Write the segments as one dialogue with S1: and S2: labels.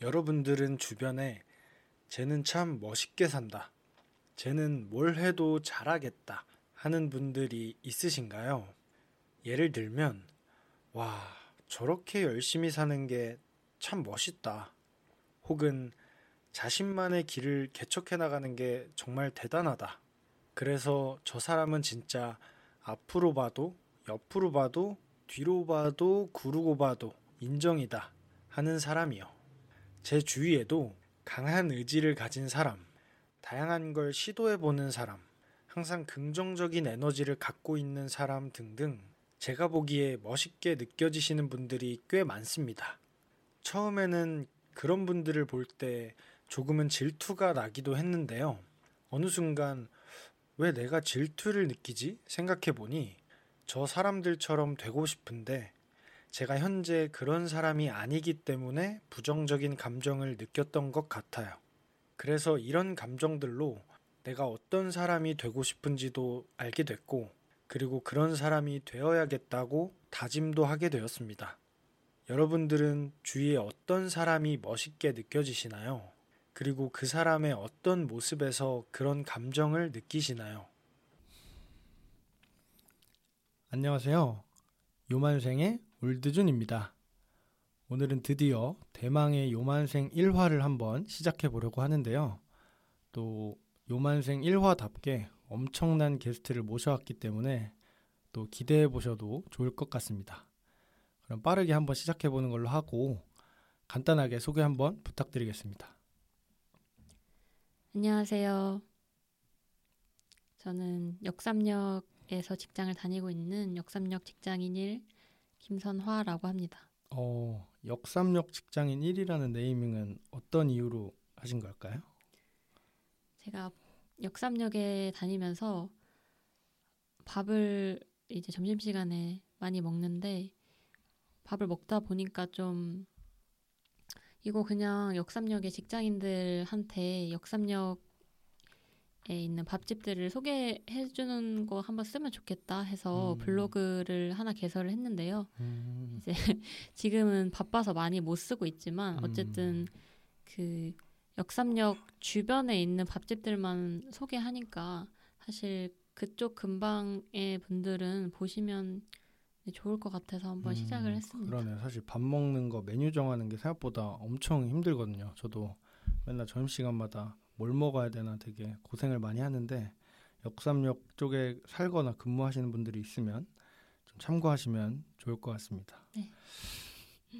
S1: 여러분들은 주변에 쟤는 참 멋있게 산다. 쟤는 뭘 해도 잘하겠다. 하는 분들이 있으신가요? 예를 들면, 와, 저렇게 열심히 사는 게 참 멋있다. 혹은 자신만의 길을 개척해 나가는 게 정말 대단하다. 그래서 저 사람은 진짜 앞으로 봐도, 옆으로 봐도, 뒤로 봐도, 구르고 봐도 인정이다. 하는 사람이요. 제 주위에도 강한 의지를 가진 사람, 다양한 걸 시도해 보는 사람, 항상 긍정적인 에너지를 갖고 있는 사람 등등 제가 보기에 멋있게 느껴지시는 분들이 꽤 많습니다. 처음에는 그런 분들을 볼 때 조금은 질투가 나기도 했는데요. 어느 순간 왜 내가 질투를 느끼지? 생각해 보니 저 사람들처럼 되고 싶은데 제가 현재 그런 사람이 아니기 때문에 부정적인 감정을 느꼈던 것 같아요. 그래서 이런 감정들로 내가 어떤 사람이 되고 싶은지도 알게 됐고, 그리고 그런 사람이 되어야겠다고 다짐도 하게 되었습니다. 여러분들은 주위에 어떤 사람이 멋있게 느껴지시나요? 그리고 그 사람의 어떤 모습에서 그런 감정을 느끼시나요?
S2: 안녕하세요. 요만생의 울드준입니다. 오늘은 드디어 대망의 요만생 1화를 한번 시작해 보려고 하는데요. 또 요만생 1화답게 엄청난 게스트를 모셔왔기 때문에 또 기대해 보셔도 좋을 것 같습니다. 그럼 빠르게 한번 시작해 보는 걸로 하고 간단하게 소개 한번 부탁드리겠습니다.
S3: 안녕하세요. 저는 역삼역에서 직장을 다니고 있는 역삼역 직장인 1 김선화라고 합니다.
S2: 어, 역삼역 직장인 1이라는 네이밍은 어떤 이유로 하신 걸까요?
S3: 제가 역삼역에 다니면서 밥을 이제 점심시간에 많이 먹는데 밥을 먹다 보니까 좀 이거 그냥 역삼역의 직장인들한테 역삼역에 있는 밥집들을 소개해 주는 거 한번 쓰면 좋겠다 해서
S2: 음.
S3: 블로그를 하나 개설을 했는데요.
S2: 음,
S3: 이제 지금은 바빠서 많이 못 쓰고 있지만
S2: 음.
S3: 어쨌든 그 역삼역 주변에 있는 밥집들만 소개하니까 사실 그쪽 근방의 분들은 보시면 네, 좋을 것 같아서 한번
S2: 음,
S3: 시작을 했습니다.
S2: 그러네. 사실 밥 먹는 거 메뉴 정하는 게 생각보다 엄청 힘들거든요. 저도 맨날 점심시간마다 뭘 먹어야 되나 되게 고생을 많이 하는데 역삼역 쪽에 살거나 근무하시는 분들이 있으면 좀 참고하시면 좋을 것 같습니다.
S3: 네.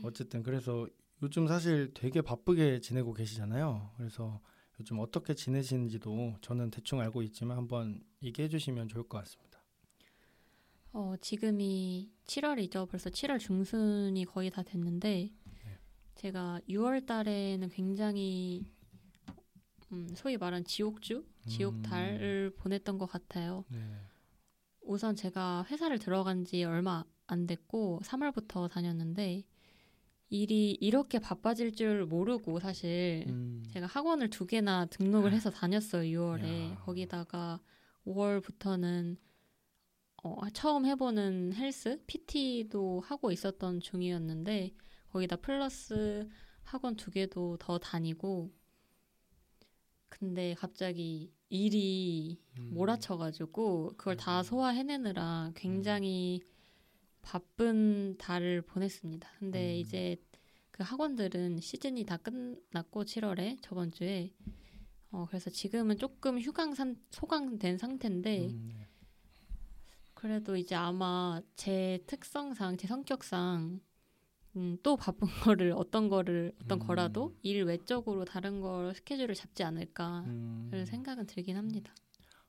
S2: 어쨌든 그래서 요즘 사실 되게 바쁘게 지내고 계시잖아요. 그래서 요즘 어떻게 지내시는지도 저는 대충 알고 있지만 한번 얘기해 주시면 좋을 것 같습니다.
S3: 어, 지금이 7월이죠. 벌써 7월 중순이 거의 다 됐는데 제가 6월 달에는 굉장히 음, 소위 말하는 지옥주, 지옥달을 보냈던 것 같아요.
S2: 네.
S3: 우선 제가 회사를 들어간 지 얼마 안 됐고 3월부터 다녔는데 일이 이렇게 바빠질 줄 모르고 사실
S2: 음,
S3: 제가 학원을 두 개나 등록을 해서 다녔어요 6월에
S2: 야.
S3: 거기다가 5월부터는 어, 처음 해보는 헬스 PT도 하고 있었던 중이었는데 거기다 플러스 학원 두 개도 더 다니고 근데 갑자기 일이
S2: 음.
S3: 몰아쳐가지고 그걸 다 소화해내느라 굉장히 바쁜 달을 보냈습니다. 근데
S2: 음.
S3: 이제 그 학원들은 시즌이 다 끝났고 7월에 저번 주에 어 그래서 지금은 조금 휴강 산 소강된 상태인데
S2: 음, 네.
S3: 그래도 이제 아마 제 특성상 제 성격상 음, 또 바쁜 거를 어떤 거를 어떤
S2: 음.
S3: 거라도 일 외적으로 다른 걸 스케줄을 잡지 않을까
S2: 음.
S3: 생각은 들긴 합니다.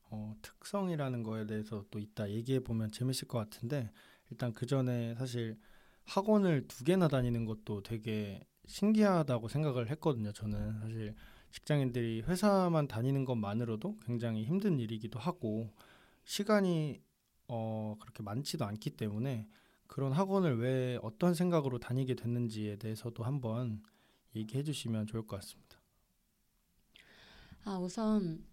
S2: 어, 특성이라는 거에 대해서 또 이따 얘기해 보면 재밌을 것 같은데 일단 그 전에 사실 학원을 두 개나 다니는 것도 되게 신기하다고 생각을 했거든요. 저는 사실 직장인들이 회사만 다니는 것만으로도 굉장히 힘든 일이기도 하고 시간이 어, 그렇게 많지도 않기 때문에 그런 학원을 왜 어떤 생각으로 다니게 됐는지에 대해서도 한번 얘기해 주시면 좋을 것 같습니다.
S3: 아 우선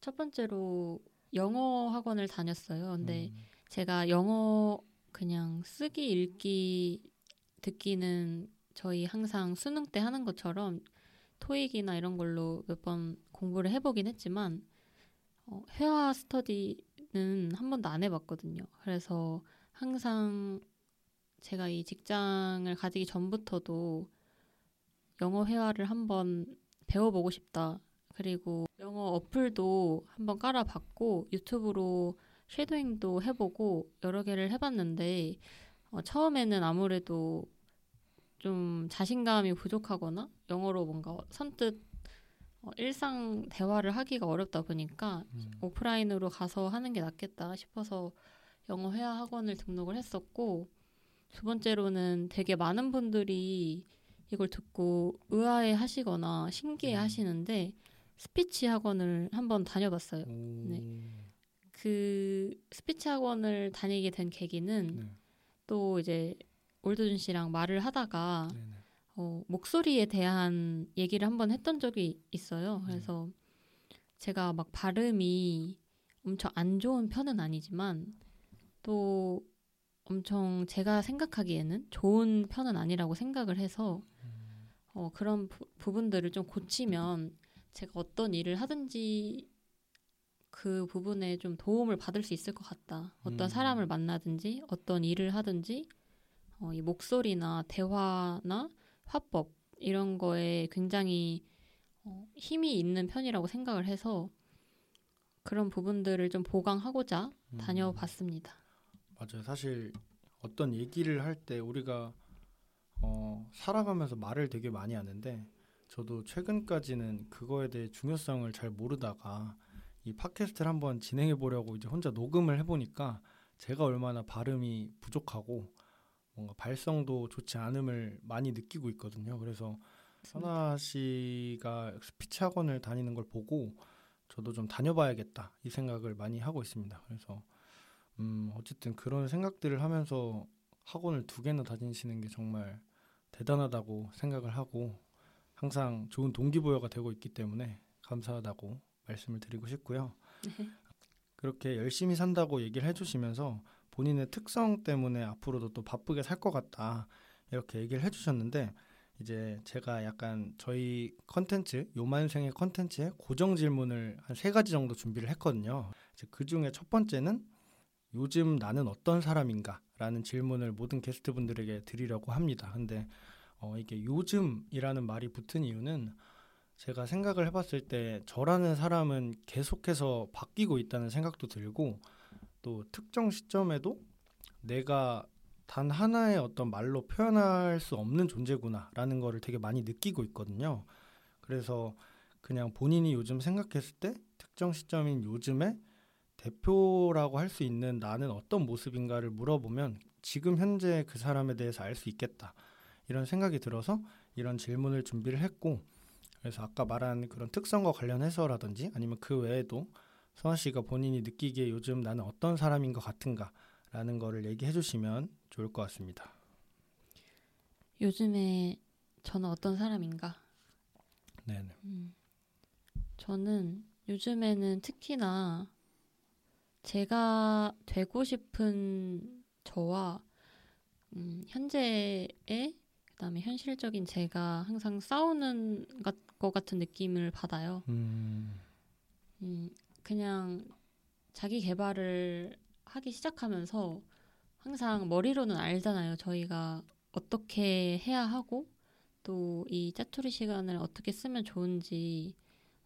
S3: 첫 번째로 영어 학원을 다녔어요. 근데 제가 영어 그냥 쓰기 읽기 듣기는 저희 항상 수능 때 하는 것처럼 토익이나 이런 걸로 몇 번 공부를 해보긴 했지만 어, 회화 스터디는 한 번도 안 해봤거든요. 그래서 항상 제가 이 직장을 가지기 전부터도 영어 회화를 한번 배워보고 싶다. 그리고 영어 어플도 한번 깔아봤고 유튜브로 쉐도잉도 해보고 여러 개를 해봤는데 어, 처음에는 아무래도 좀 자신감이 부족하거나 영어로 뭔가 선뜻 어, 일상 대화를 하기가 어렵다 보니까 음. 오프라인으로 가서 하는 게 낫겠다 싶어서 영어 회화 학원을 등록을 했었고 두 번째로는 되게 많은 분들이 이걸 듣고 의아해 하시거나 신기해 음. 하시는데 스피치 학원을 한번 다녀봤어요. 네. 그 스피치 학원을 다니게 된 계기는 네. 또 이제 올드준 씨랑 말을 하다가 어, 목소리에 대한 얘기를 한번 했던 적이 있어요. 네. 그래서 제가 막 발음이 엄청 안 좋은 편은 아니지만 또 엄청 제가 생각하기에는 좋은 편은 아니라고 생각을 해서 어, 그런 부, 부분들을 좀 고치면 제가 어떤 일을 하든지 그 부분에 좀 도움을 받을 수 있을 것 같다. 어떤 음. 사람을 만나든지 어떤 일을 하든지 어, 이 목소리나 대화나 화법 이런 거에 굉장히 어, 힘이 있는 편이라고 생각을 해서 그런 부분들을 좀 보강하고자 음. 다녀봤습니다.
S2: 맞아요. 사실 어떤 얘기를 할 때 우리가 어, 살아가면서 말을 되게 많이 하는데 저도 최근까지는 그거에 대해 중요성을 잘 모르다가 이 팟캐스트를 한번 진행해 보려고 이제 혼자 녹음을 해보니까 제가 얼마나 발음이 부족하고 뭔가 발성도 좋지 않음을 많이 느끼고 있거든요. 그래서 선아 씨가 스피치 학원을 다니는 걸 보고 저도 좀 다녀봐야겠다 이 생각을 많이 하고 있습니다. 그래서 음 어쨌든 그런 생각들을 하면서 학원을 두 개나 다니시는 게 정말 대단하다고 생각을 하고 항상 좋은 동기부여가 되고 있기 때문에 감사하다고 말씀을 드리고 싶고요. 네. 그렇게 열심히 산다고 얘기를 해주시면서 본인의 특성 때문에 앞으로도 또 바쁘게 살 것 같다 이렇게 얘기를 해주셨는데 이제 제가 약간 저희 컨텐츠 요만생의 컨텐츠에 고정 질문을 한 세 가지 정도 준비를 했거든요. 그 중에 첫 번째는 요즘 나는 어떤 사람인가 라는 질문을 모든 게스트분들에게 드리려고 합니다. 근데 어, 이게 요즘이라는 말이 붙은 이유는 제가 생각을 해봤을 때 저라는 사람은 계속해서 바뀌고 있다는 생각도 들고 또 특정 시점에도 내가 단 하나의 어떤 말로 표현할 수 없는 존재구나라는 거를 되게 많이 느끼고 있거든요. 그래서 그냥 본인이 요즘 생각했을 때 특정 시점인 요즘에 대표라고 할 수 있는 나는 어떤 모습인가를 물어보면 지금 현재 그 사람에 대해서 알 수 있겠다. 이런 생각이 들어서 이런 질문을 준비를 했고 그래서 아까 말한 그런 특성과 관련해서라든지 아니면 그 외에도 서아 씨가 본인이 느끼기에 요즘 나는 어떤 사람인 것 같은가라는 거를 얘기해 주시면 좋을 것 같습니다.
S3: 요즘에 저는 어떤 사람인가?
S2: 네. 음,
S3: 저는 요즘에는 특히나 제가 되고 싶은 저와 음, 현재의 그다음에 현실적인 제가 항상 싸우는 것 같은 느낌을 받아요. 음. 음, 그냥 자기 개발을 하기 시작하면서 항상 머리로는 알잖아요. 저희가 어떻게 해야 하고 또 이 짜투리 시간을 어떻게 쓰면 좋은지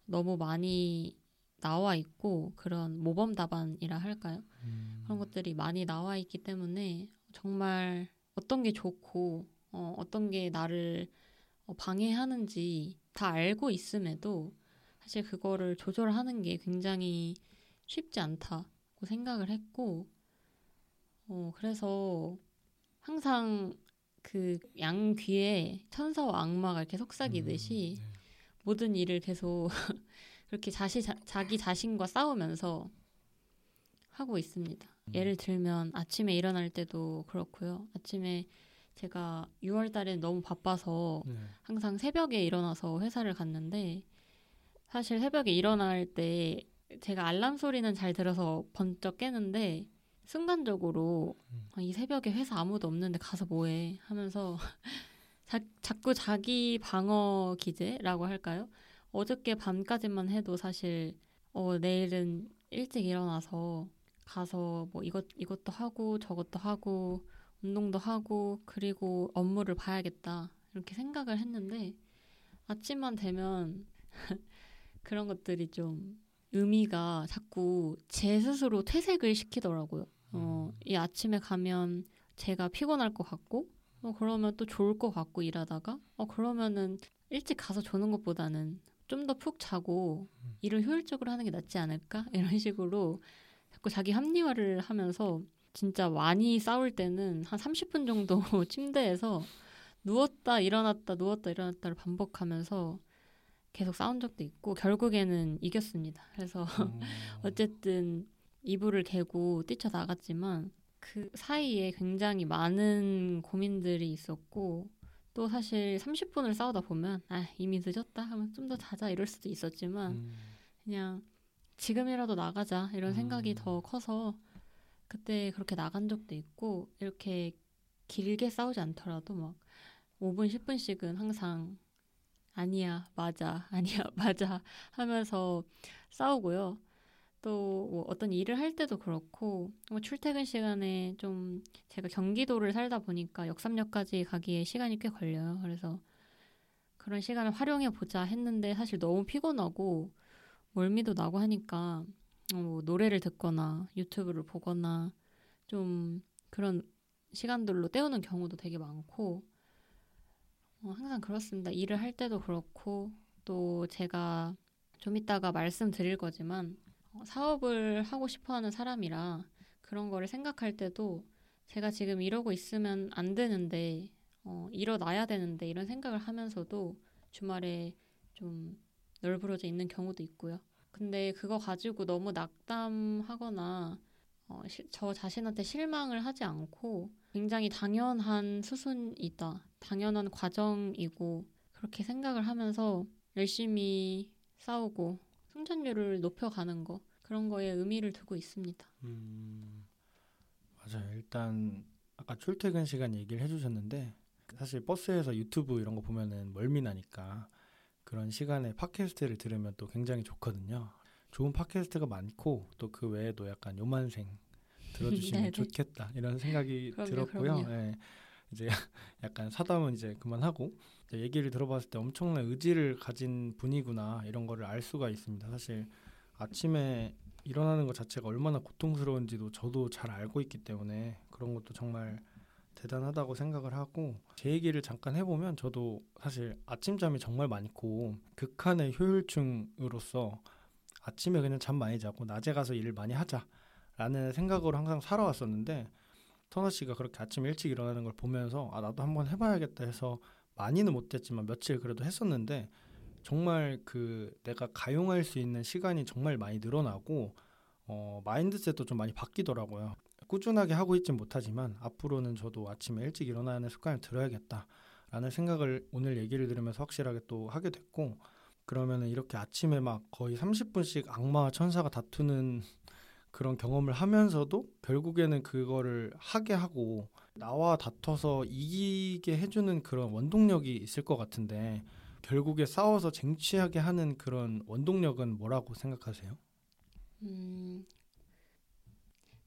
S3: 너무 많이 나와 있고 그런 모범 답안이라 할까요? 음. 그런 것들이 많이 나와 있기 때문에 정말 어떤 게 좋고 어, 어떤 게 나를 어, 방해하는지 다 알고 있음에도 사실 그거를 조절하는 게 굉장히 쉽지 않다고 생각을 했고 어, 그래서 항상 그 양 귀에 천사와 악마가 이렇게 속삭이듯이 음, 네. 모든 일을 계속 그렇게 자시, 자, 자기 자신과 싸우면서 하고 있습니다. 음. 예를 들면 아침에 일어날 때도 그렇고요. 아침에 제가 6월 달에 너무 바빠서 네. 항상 새벽에 일어나서 회사를 갔는데 사실 새벽에 일어날 때 제가 알람 소리는 잘 들어서 번쩍 깨는데 순간적으로 음. 아, 이 새벽에 회사 아무도 없는데 가서 뭐해 하면서 자, 자꾸 자기 방어 기제라고 할까요? 어저께 밤까지만 해도 사실 어, 내일은 일찍 일어나서 가서 뭐 이것 이것도 하고 저것도 하고 운동도 하고 그리고 업무를 봐야겠다 이렇게 생각을 했는데 아침만 되면 그런 것들이 좀 의미가 자꾸 제 스스로 퇴색을 시키더라고요. 어, 이 아침에 가면 제가 피곤할 것 같고, 어, 그러면 또 좋을 것 같고 일하다가, 어, 그러면은 일찍 가서 조는 것보다는 좀 더 푹 자고 일을 효율적으로 하는 게 낫지 않을까? 이런 식으로 자꾸 자기 합리화를 하면서 진짜 많이 싸울 때는 한 30분 정도 침대에서 누웠다 일어났다 누웠다 일어났다를 반복하면서 계속 싸운 적도 있고 결국에는 이겼습니다. 그래서
S2: 음.
S3: 어쨌든 이불을 개고 뛰쳐 나갔지만 그 사이에 굉장히 많은 고민들이 있었고 또 사실 30분을 싸우다 보면 아 이미 늦었다 하면 좀 더 자자 이럴 수도 있었지만
S2: 음.
S3: 그냥 지금이라도 나가자 이런 생각이
S2: 음.
S3: 더 커서 그때 그렇게 나간 적도 있고 이렇게 길게 싸우지 않더라도 막 5분 10분씩은 항상 아니야 맞아 아니야 맞아 하면서 싸우고요. 또 뭐 어떤 일을 할 때도 그렇고 뭐 출퇴근 시간에 좀 제가 경기도를 살다 보니까 역삼역까지 가기에 시간이 꽤 걸려요. 그래서 그런 시간을 활용해 보자 했는데 사실 너무 피곤하고 멀미도 나고 하니까 어, 뭐 노래를 듣거나 유튜브를 보거나 좀 그런 시간들로 때우는 경우도 되게 많고 어, 항상 그렇습니다. 일을 할 때도 그렇고 또 제가 좀 이따가 말씀드릴 거지만 어, 사업을 하고 싶어 하는 사람이라 그런 거를 생각할 때도 제가 지금 이러고 있으면 안 되는데 어, 일어나야 되는데 이런 생각을 하면서도 주말에 좀 널브러져 있는 경우도 있고요. 근데 그거 가지고 너무 낙담하거나 어, 시- 저 자신한테 실망을 하지 않고 굉장히 당연한 수순이다. 당연한 과정이고 그렇게 생각을 하면서 열심히 싸우고 승천율을 높여가는 거 그런 거에 의미를 두고 있습니다.
S2: 음, 맞아요. 일단 아까 출퇴근 시간 얘기를 해주셨는데 사실 버스에서 유튜브 이런 거 보면은 멀미 나니까 그런 시간에 팟캐스트를 들으면 또 굉장히 좋거든요. 좋은 팟캐스트가 많고 또 그 외에도 약간 요만생 들어주시면
S3: 네네.
S2: 좋겠다 이런 생각이
S3: 그럼요,
S2: 들었고요.
S3: 그럼요.
S2: 예. 이제 약간 사담은 이제 그만하고 얘기를 들어봤을 때 엄청난 의지를 가진 분이구나 이런 거를 알 수가 있습니다. 사실 아침에 일어나는 것 자체가 얼마나 고통스러운지도 저도 잘 알고 있기 때문에 그런 것도 정말 대단하다고 생각을 하고 제 얘기를 잠깐 해보면 저도 사실 아침잠이 정말 많고 극한의 효율충으로서 아침에 그냥 잠 많이 자고 낮에 가서 일을 많이 하자라는 생각으로 항상 살아왔었는데 터너 씨가 그렇게 아침 일찍 일어나는 걸 보면서 아 나도 한번 해봐야겠다 해서 많이는 못했지만 며칠 그래도 했었는데 정말 그 내가 가용할 수 있는 시간이 정말 많이 늘어나고 어, 마인드셋도 좀 많이 바뀌더라고요. 꾸준하게 하고 있진 못하지만 앞으로는 저도 아침에 일찍 일어나는 습관을 들어야겠다라는 생각을 오늘 얘기를 들으면서 확실하게 또 하게 됐고 그러면은 이렇게 아침에 막 거의 30분씩 악마와 천사가 다투는 그런 경험을 하면서도 결국에는 그거를 하게 하고 나와 다퉈서 이기게 해주는 그런 원동력이 있을 것 같은데 결국에 싸워서 쟁취하게 하는 그런 원동력은 뭐라고 생각하세요?
S3: 음,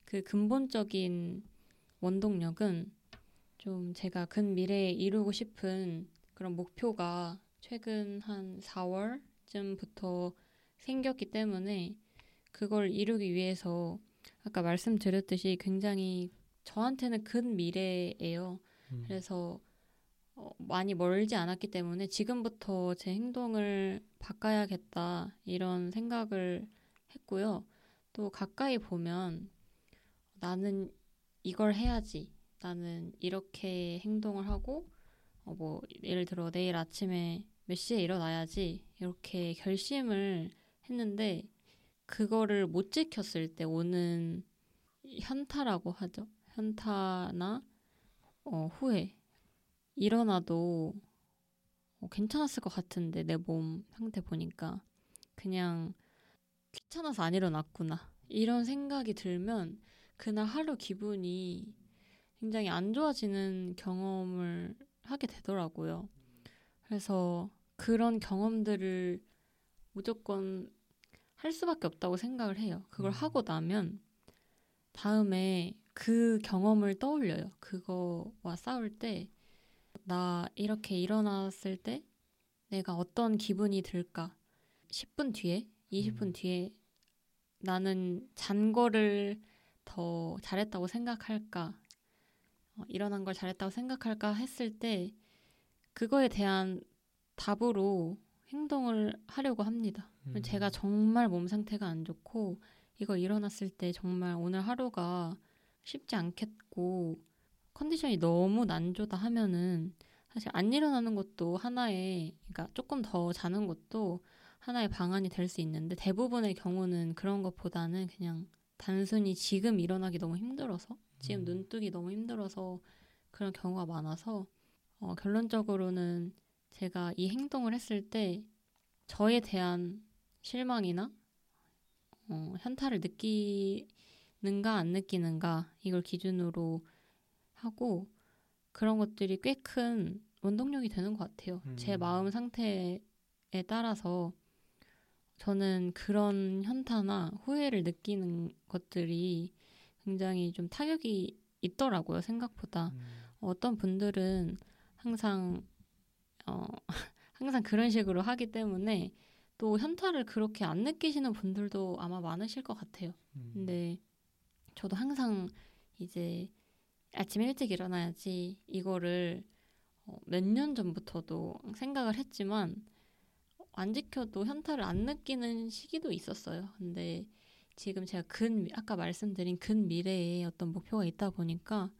S3: 그 근본적인 원동력은 좀 제가 근 미래에 이루고 싶은 그런 목표가 최근 한 4월쯤부터 생겼기 때문에 그걸 이루기 위해서 아까 말씀드렸듯이 굉장히 저한테는 근 미래예요.
S2: 음.
S3: 그래서 어, 많이 멀지 않았기 때문에 지금부터 제 행동을 바꿔야겠다 이런 생각을 했고요. 또 가까이 보면 나는 이걸 해야지. 나는 이렇게 행동을 하고 어, 뭐 예를 들어 내일 아침에 몇 시에 일어나야지 이렇게 결심을 했는데 그거를 못 지켰을 때 오는 현타라고 하죠. 현타나 어, 후회 일어나도 어, 괜찮았을 것 같은데 내 몸 상태 보니까 그냥 귀찮아서 안 일어났구나 이런 생각이 들면 그날 하루 기분이 굉장히 안 좋아지는 경험을 하게 되더라고요. 그래서 그런 경험들을 무조건 할 수밖에 없다고 생각을 해요. 그걸 음. 하고 나면 다음에 그 경험을 떠올려요. 그거와 싸울 때, 나 이렇게 일어났을 때 내가 어떤 기분이 들까? 10분 뒤에, 20분 음. 뒤에 나는 잔 거를 더 잘했다고 생각할까? 어, 일어난 걸 잘했다고 생각할까 했을 때 그거에 대한 답으로 행동을 하려고 합니다. 음. 제가 정말 몸 상태가 안 좋고 이거 일어났을 때 정말 오늘 하루가 쉽지 않겠고 컨디션이 너무 난조다 하면은 사실 안 일어나는 것도 하나의 그러니까 조금 더 자는 것도 하나의 방안이 될 수 있는데 대부분의 경우는 그런 것보다는 그냥 단순히 지금 일어나기 너무 힘들어서 지금 음. 눈 뜨기 너무 힘들어서 그런 경우가 많아서 어, 결론적으로는 제가 이 행동을 했을 때 저에 대한 실망이나 어, 현타를 느끼 는가 안 느끼는가 이걸 기준으로 하고 그런 것들이 꽤 큰 원동력이 되는 것 같아요. 음. 제 마음 상태에 따라서 저는 그런 현타나 후회를 느끼는 것들이 굉장히 좀 타격이 있더라고요, 생각보다. 음. 어떤 분들은 항상, 어, 항상 그런 식으로 하기 때문에 또 현타를 그렇게 안 느끼시는 분들도 아마 많으실 것 같아요. 음. 근데 저도 항상 이제 아침 일찍 일어나야지 이거를 어, 몇년 전부터도 생각을 했지만 안 지켜도 현타를 안 느끼는 시기도 있었어요. 근데 지금 제가 근 아까 말씀드린 근 미래에 어떤 목표가 있다 보니까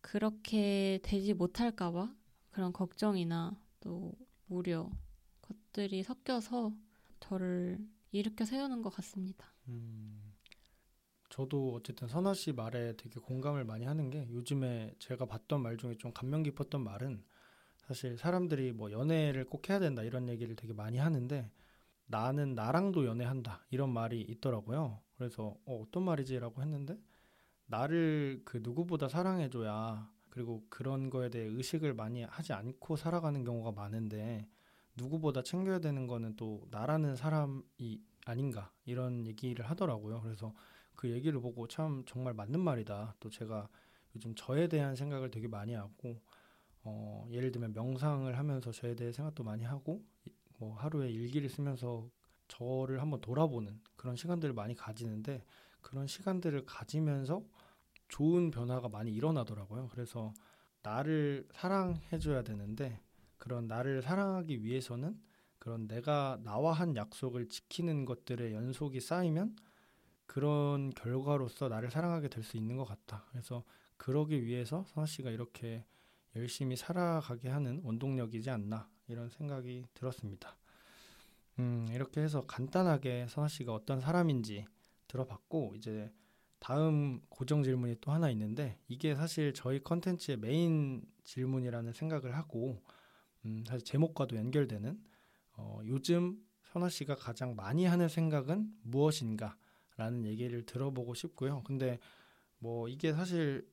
S3: 그렇게 되지 못할까봐 그런 걱정이나 또 우려 것들이 섞여서 저를 일으켜 세우는 것 같습니다. 음,
S2: 저도 어쨌든 선아 씨 말에 되게 공감을 많이 하는 게 요즘에 제가 봤던 말 중에 좀 감명 깊었던 말은 사실 사람들이 뭐 연애를 꼭 해야 된다 이런 얘기를 되게 많이 하는데 나는 나랑도 연애한다 이런 말이 있더라고요. 그래서 어, 어떤 말이지라고 했는데 나를 그 누구보다 사랑해줘야 그리고 그런 거에 대해 의식을 많이 하지 않고 살아가는 경우가 많은데 누구보다 챙겨야 되는 거는 또 나라는 사람이 아닌가 이런 얘기를 하더라고요. 그래서 그 얘기를 보고 참 정말 맞는 말이다. 또 제가 요즘 저에 대한 생각을 되게 많이 하고 어, 예를 들면 명상을 하면서 저에 대해 생각도 많이 하고 뭐 하루에 일기를 쓰면서 저를 한번 돌아보는 그런 시간들을 많이 가지는데 그런 시간들을 가지면서 좋은 변화가 많이 일어나더라고요. 그래서 나를 사랑해줘야 되는데 그런 나를 사랑하기 위해서는 그런 내가 나와 한 약속을 지키는 것들의 연속이 쌓이면 그런 결과로서 나를 사랑하게 될 수 있는 것 같다. 그래서 그러기 위해서 선아 씨가 이렇게 열심히 살아가게 하는 원동력이지 않나 이런 생각이 들었습니다. 음, 이렇게 해서 간단하게 선아 씨가 어떤 사람인지 들어봤고 이제 다음 고정 질문이 또 하나 있는데 이게 사실 저희 컨텐츠의 메인 질문이라는 생각을 하고 음, 사실 제목과도 연결되는 어, 요즘 선아 씨가 가장 많이 하는 생각은 무엇인가 라는 얘기를 들어보고 싶고요. 근데 뭐 이게 사실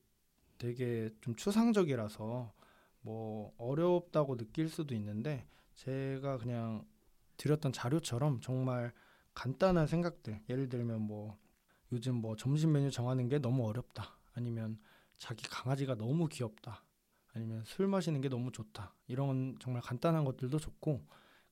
S2: 되게 좀 추상적이라서 뭐 어렵다고 느낄 수도 있는데 제가 그냥 드렸던 자료처럼 정말 간단한 생각들 예를 들면 뭐 요즘 뭐 점심 메뉴 정하는 게 너무 어렵다 아니면 자기 강아지가 너무 귀엽다 아니면 술 마시는 게 너무 좋다 이런 정말 간단한 것들도 좋고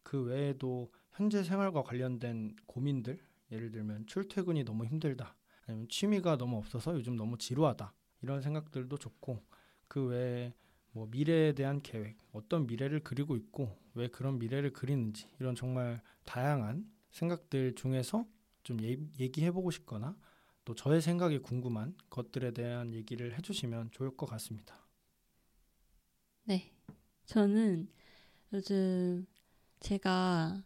S2: 그 외에도 현재 생활과 관련된 고민들 예를 들면 출퇴근이 너무 힘들다 아니면 취미가 너무 없어서 요즘 너무 지루하다 이런 생각들도 좋고 그 외에 뭐 미래에 대한 계획 어떤 미래를 그리고 있고 왜 그런 미래를 그리는지 이런 정말 다양한 생각들 중에서 좀 예, 얘기해보고 싶거나 또 저의 생각이 궁금한 것들에 대한 얘기를 해주시면 좋을 것 같습니다.
S3: 네, 저는 요즘 제가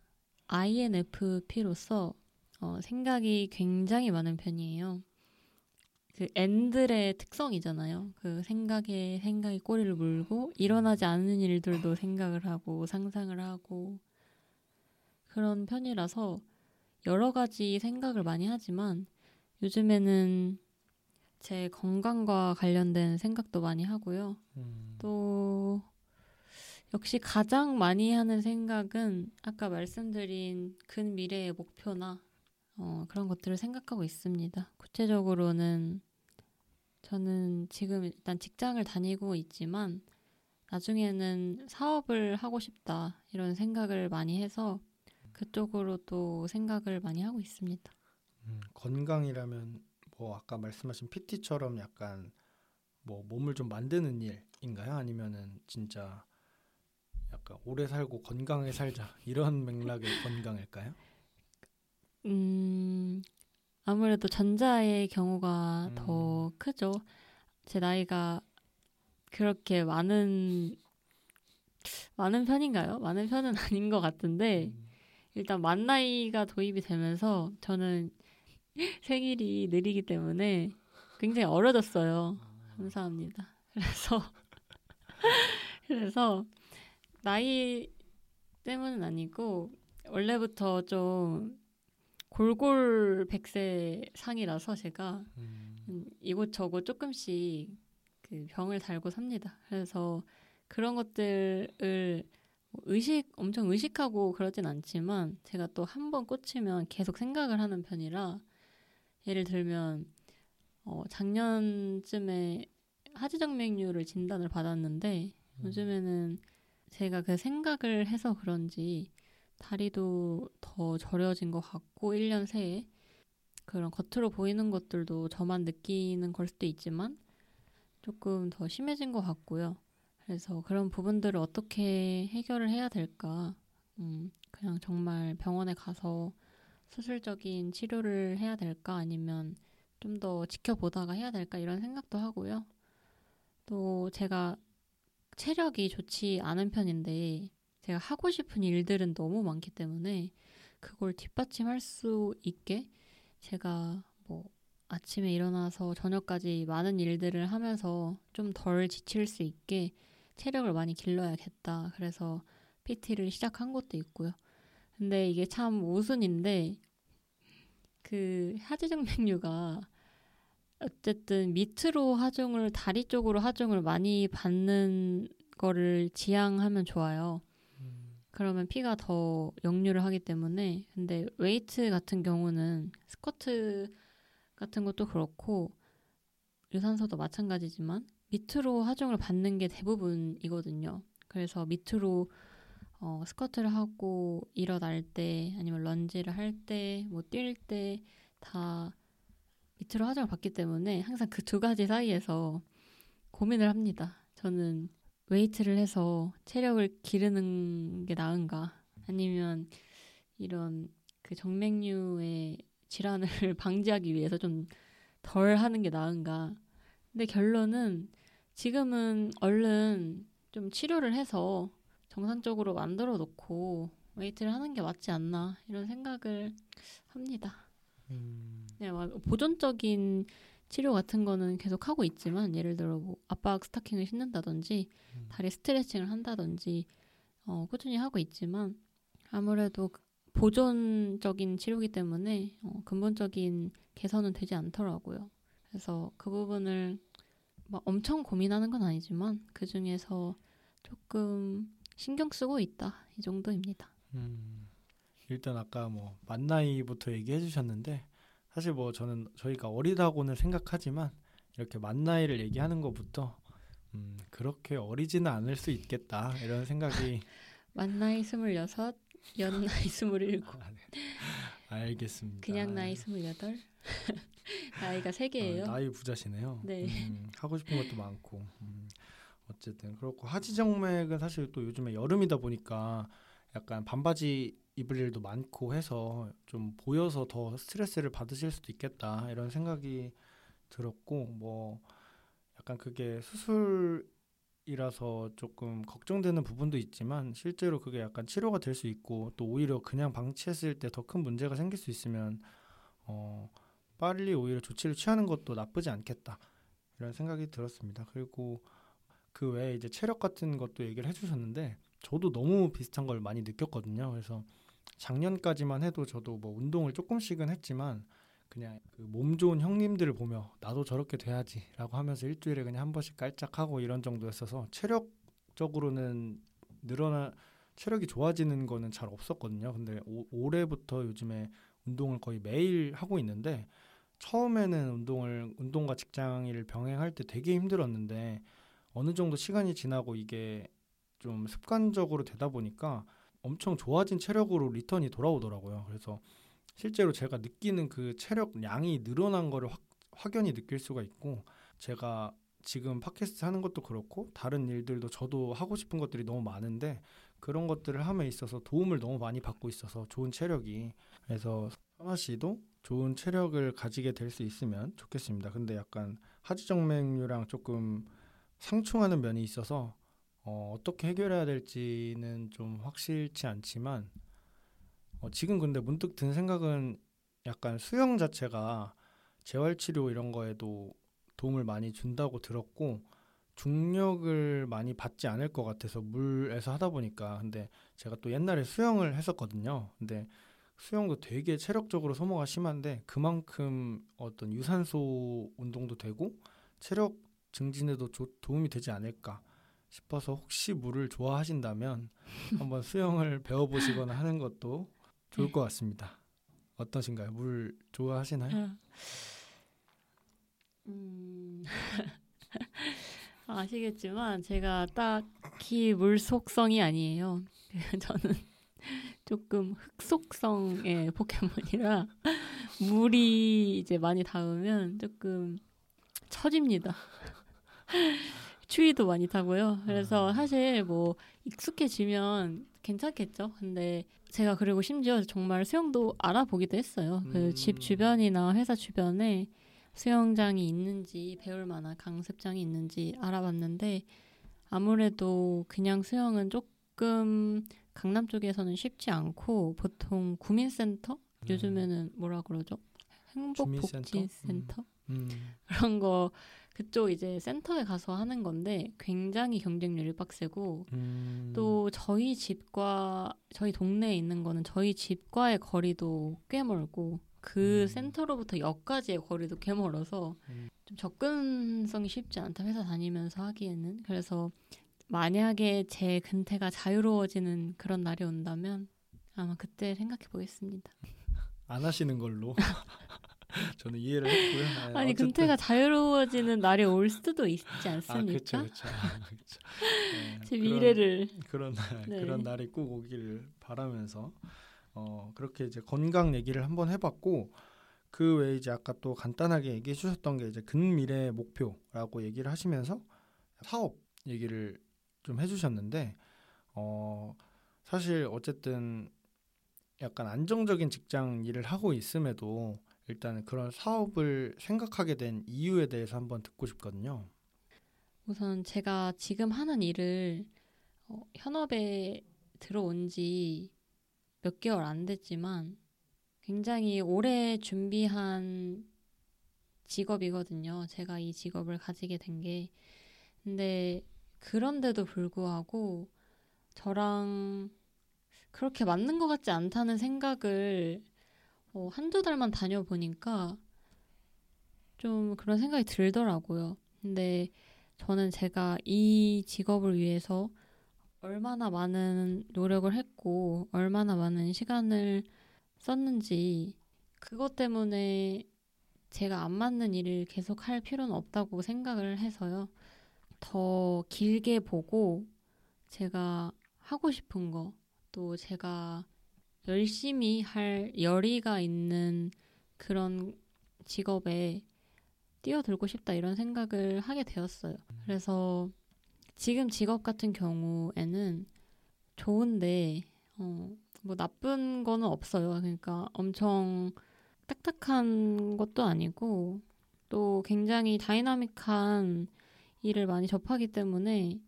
S3: INFP로서 어, 생각이 굉장히 많은 편이에요. 그 N들의 특성이잖아요. 그 생각에 생각이 꼬리를 물고 일어나지 않는 일들도 생각을 하고 상상을 하고 그런 편이라서 여러 가지 생각을 많이 하지만 요즘에는 제 건강과 관련된 생각도 많이 하고요. 음. 또 역시 가장 많이 하는 생각은 아까 말씀드린 근 미래의 목표나 어, 그런 것들을 생각하고 있습니다. 구체적으로는 저는 지금 일단 직장을 다니고 있지만 나중에는 사업을 하고 싶다 이런 생각을 많이 해서 그쪽으로도 생각을 많이 하고 있습니다.
S2: 음, 건강이라면 뭐 아까 말씀하신 PT처럼 약간 뭐 몸을 좀 만드는 일인가요? 아니면은 진짜 약간 오래 살고 건강하게 살자 이런 맥락의 건강일까요?
S3: 음 아무래도 전자의 경우가
S2: 음.
S3: 더 크죠. 제 나이가 그렇게 많은 많은 편인가요? 많은 편은 아닌 것 같은데
S2: 음,
S3: 일단 만 나이가 도입이 되면서 저는 생일이 느리기 때문에 굉장히 어려졌어요. 감사합니다. 그래서 그래서 나이 때문은 아니고 원래부터 좀 골골 백세 상이라서 제가
S2: 음,
S3: 음, 이곳저곳 조금씩 그 병을 달고 삽니다. 그래서 그런 것들을 뭐 의식 엄청 의식하고 그러진 않지만 제가 또 한 번 꽂히면 계속 생각을 하는 편이라 예를 들면 어, 작년쯤에 하지정맥류를 진단을 받았는데
S2: 음.
S3: 요즘에는 제가 그 생각을 해서 그런지 다리도 더 저려진 것 같고 1년 새에 그런 겉으로 보이는 것들도 저만 느끼는 걸 수도 있지만 조금 더 심해진 것 같고요. 그래서 그런 부분들을 어떻게 해결을 해야 될까? 음, 그냥 정말 병원에 가서 수술적인 치료를 해야 될까? 아니면 좀 더 지켜보다가 해야 될까? 이런 생각도 하고요. 또 제가 체력이 좋지 않은 편인데 제가 하고 싶은 일들은 너무 많기 때문에 그걸 뒷받침할 수 있게 제가 뭐 아침에 일어나서 저녁까지 많은 일들을 하면서 좀 덜 지칠 수 있게 체력을 많이 길러야겠다. 그래서 PT를 시작한 것도 있고요. 근데 이게 참 모순인데 그 하지정맥류가 어쨌든 밑으로 하중을 다리 쪽으로 하중을 많이 받는 거를 지향하면 좋아요.
S2: 음,
S3: 그러면 피가 더 역류를 하기 때문에 근데 웨이트 같은 경우는 스쿼트 같은 것도 그렇고 유산소도 마찬가지지만 밑으로 하중을 받는 게 대부분이거든요. 그래서 밑으로 어, 스쿼트를 하고 일어날 때 아니면 런지를 할 때 뭐 뛸 때 다 밑으로 하중을 받기 때문에 항상 그 두 가지 사이에서 고민을 합니다. 저는 웨이트를 해서 체력을 기르는 게 나은가 아니면 이런 그 정맥류의 질환을 방지하기 위해서 좀 덜 하는 게 나은가. 근데 결론은 지금은 얼른 좀 치료를 해서 정상적으로 만들어 놓고 웨이트를 하는 게 맞지 않나 이런 생각을 합니다.
S2: 음,
S3: 네, 막 보존적인 치료 같은 거는 계속 하고 있지만 예를 들어 뭐 압박 스타킹을 신는다든지
S2: 음.
S3: 다리 스트레칭을 한다든지 어, 꾸준히 하고 있지만 아무래도 그 보존적인 치료기 때문에 어, 근본적인 개선은 되지 않더라고요. 그래서 그 부분을 막 엄청 고민하는 건 아니지만 그 중에서 조금 신경 쓰고 있다 이 정도입니다.
S2: 음. 일단 아까 뭐 만 나이부터 얘기해 주셨는데 사실 뭐 저는 저희가 어리다고는 생각하지만 이렇게 만 나이를 얘기하는 것부터 음, 그렇게 어리지는 않을 수 있겠다 이런 생각이
S3: 만 나이 스물여섯, 연 나이 스물일곱,
S2: 아, 네. 알겠습니다.
S3: 그냥 나이 스물여덟. 나이가 세 개예요.
S2: 아, 나이 부자시네요.
S3: 네.
S2: 음, 하고 싶은 것도 많고. 음, 어쨌든 그렇고 하지정맥은 사실 또 요즘에 여름이다 보니까 약간 반바지 입을 일도 많고 해서 좀 보여서 더 스트레스를 받으실 수도 있겠다 이런 생각이 들었고 뭐 약간 그게 수술이라서 조금 걱정되는 부분도 있지만 실제로 그게 약간 치료가 될 수 있고 또 오히려 그냥 방치했을 때 더 큰 문제가 생길 수 있으면 어 빨리 오히려 조치를 취하는 것도 나쁘지 않겠다 이런 생각이 들었습니다. 그리고 그 외에 이제 체력 같은 것도 얘기를 해주셨는데 저도 너무 비슷한 걸 많이 느꼈거든요. 그래서 작년까지만 해도 저도 뭐 운동을 조금씩은 했지만 그냥 그 몸 좋은 형님들을 보며 나도 저렇게 돼야지라고 하면서 일주일에 그냥 한 번씩 깔짝하고 이런 정도였어서 체력적으로는 늘어나 체력이 좋아지는 거는 잘 없었거든요. 근데 오, 올해부터 요즘에 운동을 거의 매일 하고 있는데 처음에는 운동을 운동과 직장 일을 병행할 때 되게 힘들었는데 어느 정도 시간이 지나고 이게 좀 습관적으로 되다 보니까 엄청 좋아진 체력으로 리턴이 돌아오더라고요. 그래서 실제로 제가 느끼는 그 체력 양이 늘어난 거를 확, 확연히 느낄 수가 있고 제가 지금 팟캐스트 하는 것도 그렇고 다른 일들도 저도 하고 싶은 것들이 너무 많은데 그런 것들을 함에 있어서 도움을 너무 많이 받고 있어서 좋은 체력이 그래서 선아 씨도 좋은 체력을 가지게 될 수 있으면 좋겠습니다. 근데 약간 하지정맥류랑 조금 상충하는 면이 있어서 어, 어떻게 해결해야 될지는 좀 확실치 않지만 어, 지금 근데 문득 든 생각은 약간 수영 자체가 재활치료 이런 거에도 도움을 많이 준다고 들었고 중력을 많이 받지 않을 것 같아서 물에서 하다 보니까 근데 제가 또 옛날에 수영을 했었거든요. 근데 수영도 되게 체력적으로 소모가 심한데 그만큼 어떤 유산소 운동도 되고 체력 증진에도 조, 도움이 되지 않을까 싶어서 혹시 물을 좋아하신다면 한번 수영을 배워보시거나 하는 것도 좋을 네. 것 같습니다. 어떠신가요? 물 좋아하시나요? 아,
S3: 음... 아시겠지만 제가 딱히 물 속성이 아니에요. 저는 조금 흙속성의 포켓몬이라 물이 이제 많이 닿으면 조금 처집니다. 추위도 많이 타고요. 그래서 아. 사실 뭐 익숙해지면 괜찮겠죠. 근데 제가 그리고 심지어 정말 수영도 알아보기도 했어요. 그 음. 집 주변이나 회사 주변에 수영장이 있는지 배울 만한 강습장이 있는지 알아봤는데 아무래도 그냥 수영은 조금 강남 쪽에서는 쉽지 않고 보통 구민센터 음. 요즘에는 뭐라 그러죠? 행복복지센터 음. 음. 그런 거 그쪽 이제 센터에 가서 하는 건데 굉장히 경쟁률이 빡세고 음. 또 저희 집과 저희 동네에 있는 거는 저희 집과의 거리도 꽤 멀고 그 음. 센터로부터 역까지의 거리도 꽤 멀어서 음. 좀 접근성이 쉽지 않다 회사 다니면서 하기에는 그래서 만약에 제 근태가 자유로워지는 그런 날이 온다면 아마 그때 생각해 보겠습니다.
S2: 안 하시는 걸로. 저는 이해를 했고요.
S3: 아, 아니 어쨌든. 금태가 자유로워지는 날이 올 수도 있지 아, 않습니까?
S2: 아, 그렇죠, 그렇죠.
S3: 네, 제 미래를
S2: 그런 그런, 네. 그런 날이 꼭 오기를 바라면서 어, 그렇게 이제 건강 얘기를 한번 해봤고 그 외에 이제 아까 또 간단하게 얘기해 주셨던 게 이제 근미래 목표라고 얘기를 하시면서 사업 얘기를 좀 해주셨는데 어, 사실 어쨌든 약간 안정적인 직장 일을 하고 있음에도 일단 그런 사업을 생각하게 된 이유에 대해서 한번 듣고 싶거든요.
S3: 우선 제가 지금 하는 일을 어, 현업에 들어온 지 몇 개월 안 됐지만 굉장히 오래 준비한 직업이거든요. 제가 이 직업을 가지게 된 게. 근데 그런데도 불구하고 저랑 그렇게 맞는 것 같지 않다는 생각을 어, 한두 달만 다녀보니까 좀 그런 생각이 들더라고요. 근데 저는 제가 이 직업을 위해서 얼마나 많은 노력을 했고, 얼마나 많은 시간을 썼는지, 그것 때문에 제가 안 맞는 일을 계속 할 필요는 없다고 생각을 해서요. 더 길게 보고, 제가 하고 싶은 거, 또 제가 열심히 할 열의가 있는 그런 직업에 뛰어들고 싶다 이런 생각을 하게 되었어요. 그래서 지금 직업 같은 경우에는 좋은데 어, 뭐 나쁜 거는 없어요. 그러니까 엄청 딱딱한 것도 아니고 또 굉장히 다이나믹한 일을 많이 접하기 때문에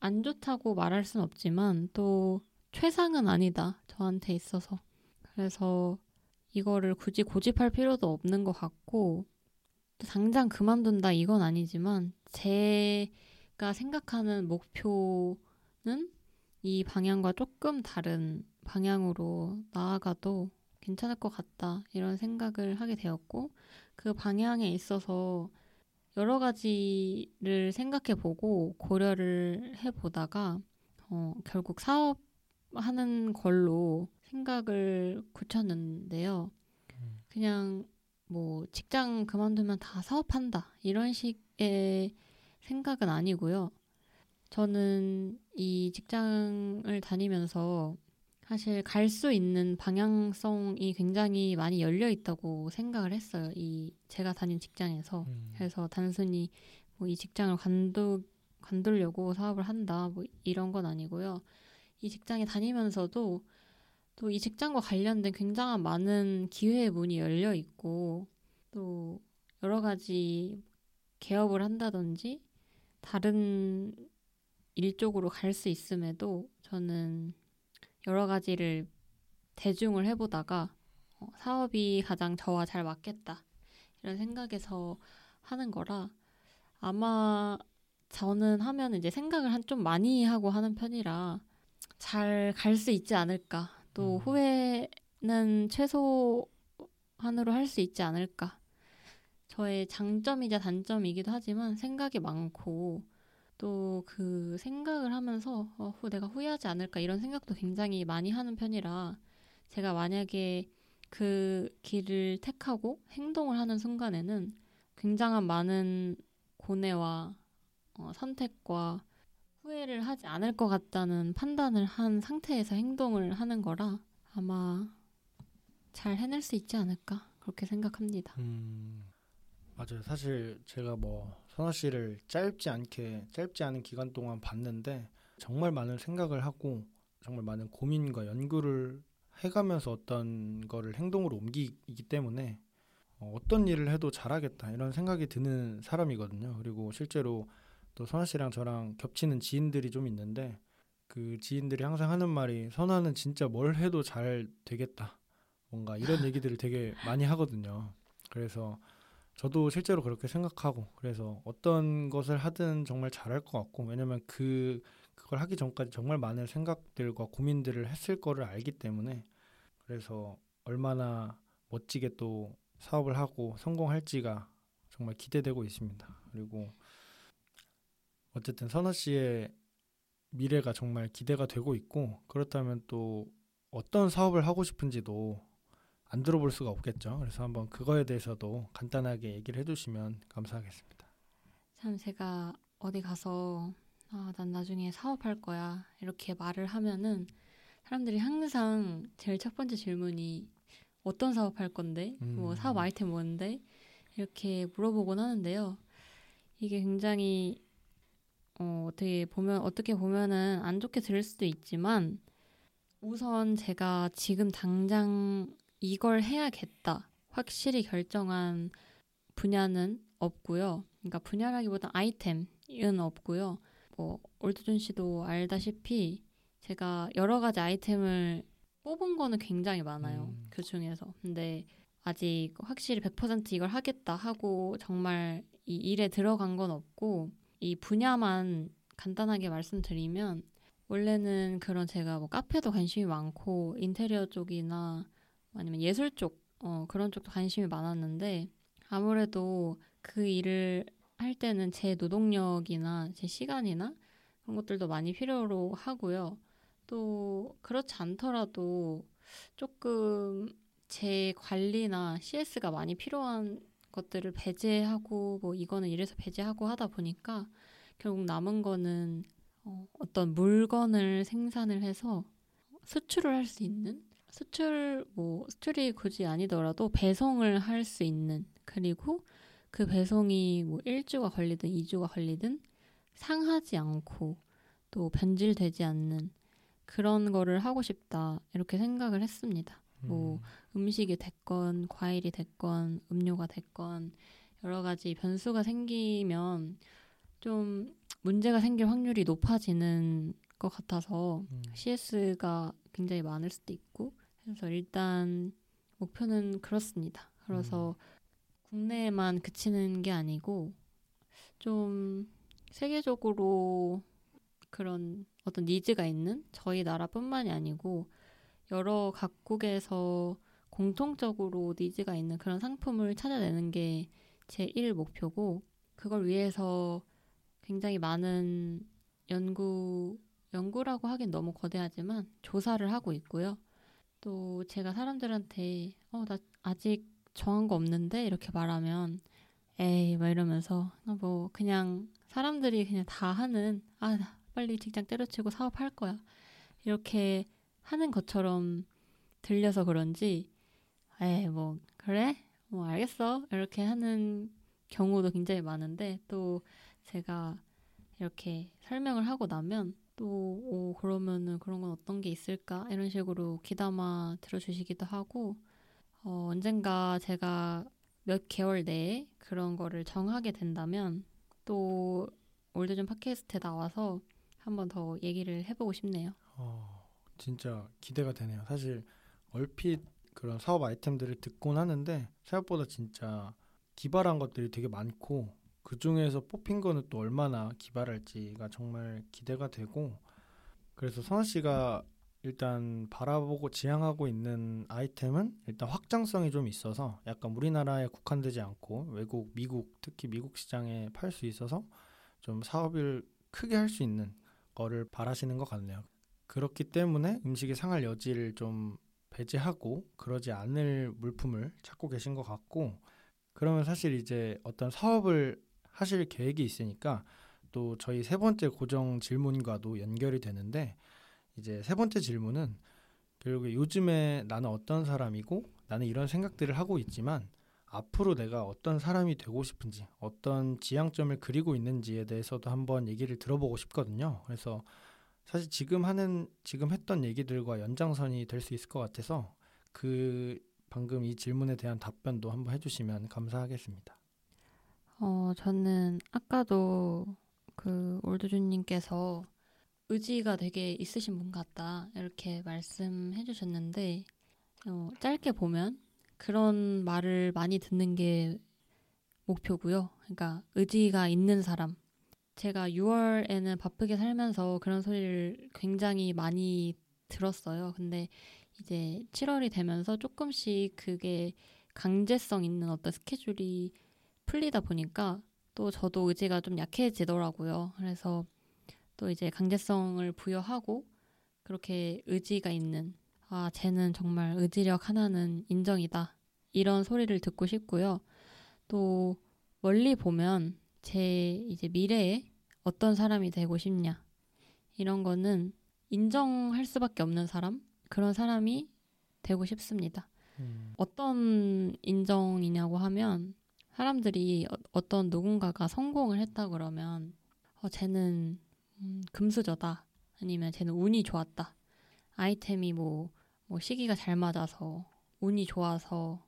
S3: 안 좋다고 말할 순 없지만 또 최상은 아니다. 저한테 있어서. 그래서 이거를 굳이 고집할 필요도 없는 것 같고, 당장 그만둔다 이건 아니지만, 제가 생각하는 목표는 이 방향과 조금 다른 방향으로 나아가도 괜찮을 것 같다. 이런 생각을 하게 되었고, 그 방향에 있어서 여러 가지를 생각해 보고 고려를 해 보다가 어, 결국 사업 하는 걸로 생각을 굳혔는데요. 그냥 뭐 직장 그만두면 다 사업한다 이런 식의 생각은 아니고요. 저는 이 직장을 다니면서 사실 갈 수 있는 방향성이 굉장히 많이 열려 있다고 생각을 했어요. 이 제가 다닌 직장에서.
S2: 음.
S3: 그래서 단순히 뭐 이 직장을 관두 관두려고 사업을 한다 뭐 이런 건 아니고요. 이 직장에 다니면서도 또 이 직장과 관련된 굉장한 많은 기회의 문이 열려 있고 또 여러 가지 개업을 한다든지 다른 일 쪽으로 갈 수 있음에도 저는 여러 가지를 대중을 해보다가 어, 사업이 가장 저와 잘 맞겠다 이런 생각에서 하는 거라 아마 저는 하면 이제 생각을 한 좀 많이 하고 하는 편이라 잘 갈 수 있지 않을까 또
S2: 음.
S3: 후회는 최소한으로 할 수 있지 않을까 저의 장점이자 단점이기도 하지만 생각이 많고 또 그 생각을 하면서 어, 후- 내가 후회하지 않을까 이런 생각도 굉장히 많이 하는 편이라 제가 만약에 그 길을 택하고 행동을 하는 순간에는 굉장한 많은 고뇌와 어, 선택과 후회를 하지 않을 것 같다는 판단을 한 상태에서 행동을 하는 거라 아마 잘 해낼 수 있지 않을까 그렇게 생각합니다.
S2: 음, 맞아요. 사실 제가 뭐 선아 씨를 짧지 않게 짧지 않은 기간 동안 봤는데 정말 많은 생각을 하고 정말 많은 고민과 연구를 해가면서 어떤 거를 행동으로 옮기기 때문에 어, 어떤 일을 해도 잘하겠다 이런 생각이 드는 사람이거든요. 그리고 실제로 또 선아 씨랑 저랑 겹치는 지인들이 좀 있는데 그 지인들이 항상 하는 말이 선아는 진짜 뭘 해도 잘 되겠다. 뭔가 이런 얘기들을 되게 많이 하거든요. 그래서 저도 실제로 그렇게 생각하고 그래서 어떤 것을 하든 정말 잘할 것 같고 왜냐면 그 그걸 하기 전까지 정말 많은 생각들과 고민들을 했을 거를 알기 때문에 그래서 얼마나 멋지게 또 사업을 하고 성공할지가 정말 기대되고 있습니다. 그리고 어쨌든 선아 씨의 미래가 정말 기대가 되고 있고 그렇다면 또 어떤 사업을 하고 싶은지도 안 들어볼 수가 없겠죠. 그래서 한번 그거에 대해서도 간단하게 얘기를 해주시면 감사하겠습니다.
S3: 참 제가 어디 가서 아, 난 나중에 사업할 거야 이렇게 말을 하면은 사람들이 항상 제일 첫 번째 질문이 어떤 사업할 건데 뭐
S2: 음.
S3: 사업 아이템 뭔데 이렇게 물어보곤 하는데요. 이게 굉장히 어, 어떻게 보면 어떻게 보면은 안 좋게 들을 수도 있지만 우선 제가 지금 당장 이걸 해야겠다 확실히 결정한 분야는 없고요. 그러니까 분야라기보다 아이템은 없고요. 뭐 올드존 씨도 알다시피 제가 여러 가지 아이템을 뽑은 거는 굉장히 많아요.
S2: 음.
S3: 그 중에서. 근데 아직 확실히 100% 이걸 하겠다 하고 정말 이 일에 들어간 건 없고 이 분야만 간단하게 말씀드리면 원래는 그런 제가 뭐 카페도 관심이 많고 인테리어 쪽이나 아니면 예술 쪽 어, 그런 쪽도 관심이 많았는데 아무래도 그 일을 할 때는 제 노동력이나 제 시간이나 그런 것들도 많이 필요로 하고요. 또 그렇지 않더라도 조금 제 관리나 CS가 많이 필요한 것들을 배제하고 뭐 이거는 이래서 배제하고 하다 보니까 결국 남은 거는 어, 어떤 물건을 생산을 해서 수출을 할 수 있는 수출 뭐 수출이 굳이 아니더라도 배송을 할 수 있는 그리고 그 배송이 뭐 1주가 걸리든 2주가 걸리든 상하지 않고 또 변질되지 않는 그런 거를 하고 싶다 이렇게 생각을 했습니다. 뭐 음식이 됐건 과일이 됐건 음료가 됐건 여러 가지 변수가 생기면 좀 문제가 생길 확률이 높아지는 것 같아서
S2: 음,
S3: CS가 굉장히 많을 수도 있고 그래서 일단 목표는 그렇습니다. 그래서 국내에만 그치는 게 아니고 좀 세계적으로 그런 어떤 니즈가 있는 저희 나라뿐만이 아니고 여러 각국에서 공통적으로 니즈가 있는 그런 상품을 찾아내는 게 제1 목표고 그걸 위해서 굉장히 많은 연구 연구라고 하긴 너무 거대하지만 조사를 하고 있고요. 또 제가 사람들한테 어, 나 아직 정한 거 없는데 이렇게 말하면 에이 막 이러면서 뭐 그냥 사람들이 그냥 다 하는 아 빨리 직장 때려치고 사업할 거야 이렇게 하는 것처럼 들려서 그런지 에이 뭐 그래? 뭐 알겠어. 이렇게 하는 경우도 굉장히 많은데 또 제가 이렇게 설명을 하고 나면 또 오, 그러면은 그런 건 어떤 게 있을까? 이런 식으로 귀담아 들어주시기도 하고 어, 언젠가 제가 몇 개월 내에 그런 거를 정하게 된다면 또 올드존 팟캐스트에 나와서 한번 더 얘기를 해보고 싶네요.
S2: 어, 진짜 기대가 되네요. 사실 얼핏 그런 사업 아이템들을 듣곤 하는데 생각보다 진짜 기발한 것들이 되게 많고 그 중에서 뽑힌 거는 또 얼마나 기발할지가 정말 기대가 되고 그래서 선아 씨가 일단 바라보고 지향하고 있는 아이템은 일단 확장성이 좀 있어서 약간 우리나라에 국한되지 않고 외국, 미국, 특히 미국 시장에 팔 수 있어서 좀 사업을 크게 할 수 있는 거를 바라시는 것 같네요. 그렇기 때문에 음식이 상할 여지를 좀 배제하고 그러지 않을 물품을 찾고 계신 것 같고 그러면 사실 이제 어떤 사업을 하실 계획이 있으니까 또 저희 세 번째 고정 질문과도 연결이 되는데 이제 세 번째 질문은 결국 요즘에 나는 어떤 사람이고 나는 이런 생각들을 하고 있지만 앞으로 내가 어떤 사람이 되고 싶은지 어떤 지향점을 그리고 있는지에 대해서도 한번 얘기를 들어보고 싶거든요. 그래서 사실 지금 하는 지금 했던 얘기들과 연장선이 될 수 있을 것 같아서 그 방금 이 질문에 대한 답변도 한번 해주시면 감사하겠습니다.
S3: 어 저는 아까도 그 올드준님께서 의지가 되게 있으신 분 같다 이렇게 말씀해 주셨는데 어, 짧게 보면 그런 말을 많이 듣는 게 목표고요. 그러니까 의지가 있는 사람. 제가 6월에는 바쁘게 살면서 그런 소리를 굉장히 많이 들었어요. 근데 이제 7월이 되면서 조금씩 그게 강제성 있는 어떤 스케줄이 풀리다 보니까 또 저도 의지가 좀 약해지더라고요. 그래서 또 이제 강제성을 부여하고 그렇게 의지가 있는 아 쟤는 정말 의지력 하나는 인정이다 이런 소리를 듣고 싶고요. 또 멀리 보면 제 이제 미래에 어떤 사람이 되고 싶냐 이런 거는 인정할 수밖에 없는 사람 그런 사람이 되고 싶습니다. 음. 어떤 인정이냐고 하면 사람들이 어, 떤 누군가가 성공을 했다 그러면 어, 쟤는 음, 금수저다. 아니면 쟤는 운이 좋았다. 아이템이 뭐, 뭐 시기가 잘 맞아서 운이 좋아서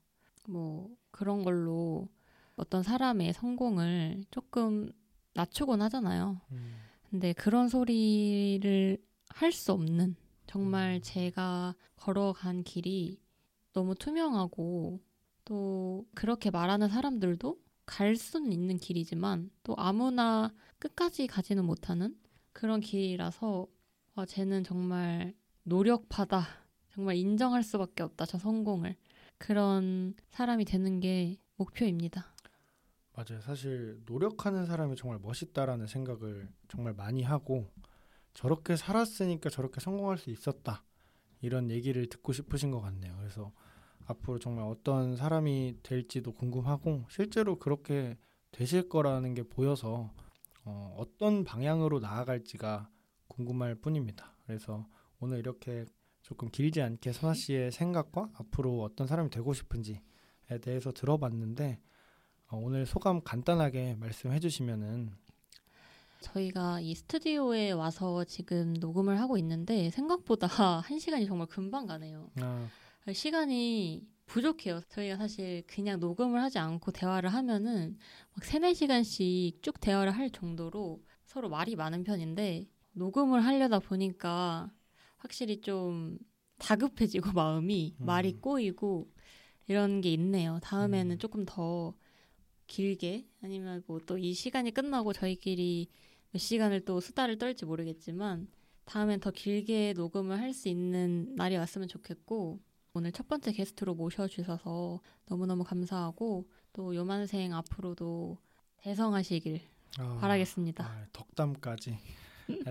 S3: 뭐 그런 걸로 어떤 사람의 성공을 조금 낮추곤 하잖아요. 음. 근데 그런 소리를 할 수 없는 정말 음. 제가 걸어간 길이 너무 투명하고 또 그렇게 말하는 사람들도 갈 수는 있는 길이지만 또 아무나 끝까지 가지는 못하는 그런 길이라서 와, 쟤는 정말 노력파다. 정말 인정할 수밖에 없다. 저 성공을. 그런 사람이 되는 게 목표입니다.
S2: 맞아요. 사실 노력하는 사람이 정말 멋있다라는 생각을 정말 많이 하고 저렇게 살았으니까 저렇게 성공할 수 있었다. 이런 얘기를 듣고 싶으신 것 같네요. 그래서 앞으로 정말 어떤 사람이 될지도 궁금하고 실제로 그렇게 되실 거라는 게 보여서 어, 어떤 방향으로 나아갈지가 궁금할 뿐입니다. 그래서 오늘 이렇게 조금 길지 않게 선아 씨의 생각과 앞으로 어떤 사람이 되고 싶은지에 대해서 들어봤는데 어, 오늘 소감 간단하게 말씀해 주시면은
S3: 저희가 이 스튜디오에 와서 지금 녹음을 하고 있는데 생각보다 한 시간이 정말 금방 가네요. 아. 시간이 부족해요. 저희가 사실 그냥 녹음을 하지 않고 대화를 하면은 막 세네 시간씩 쭉 대화를 할 정도로 서로 말이 많은 편인데 녹음을 하려다 보니까 확실히 좀 다급해지고 마음이 음. 말이 꼬이고 이런 게 있네요. 다음에는 음. 조금 더 길게 아니면 뭐 또 이 시간이 끝나고 저희끼리 몇 시간을 또 수다를 떨지 모르겠지만 다음엔 더 길게 녹음을 할 수 있는 날이 왔으면 좋겠고 오늘 첫 번째 게스트로 모셔주셔서 너무너무 감사하고 또 요만생 앞으로도 대성하시길 아, 바라겠습니다. 아,
S2: 덕담까지.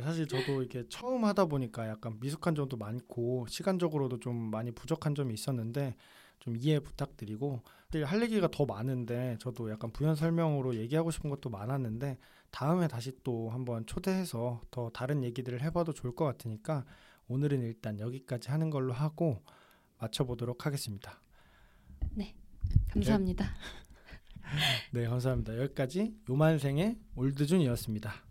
S2: 사실 저도 이게 처음 하다 보니까 약간 미숙한 점도 많고 시간적으로도 좀 많이 부족한 점이 있었는데 좀 이해 부탁드리고 할 얘기가 더 많은데 저도 약간 부연 설명으로 얘기하고 싶은 것도 많았는데 다음에 다시 또 한번 초대해서 더 다른 얘기들을 해봐도 좋을 것 같으니까 오늘은 일단 여기까지 하는 걸로 하고 마쳐보도록 하겠습니다.
S3: 네, 감사합니다.
S2: 네, 감사합니다. 여기까지 요만생의 올드준이었습니다.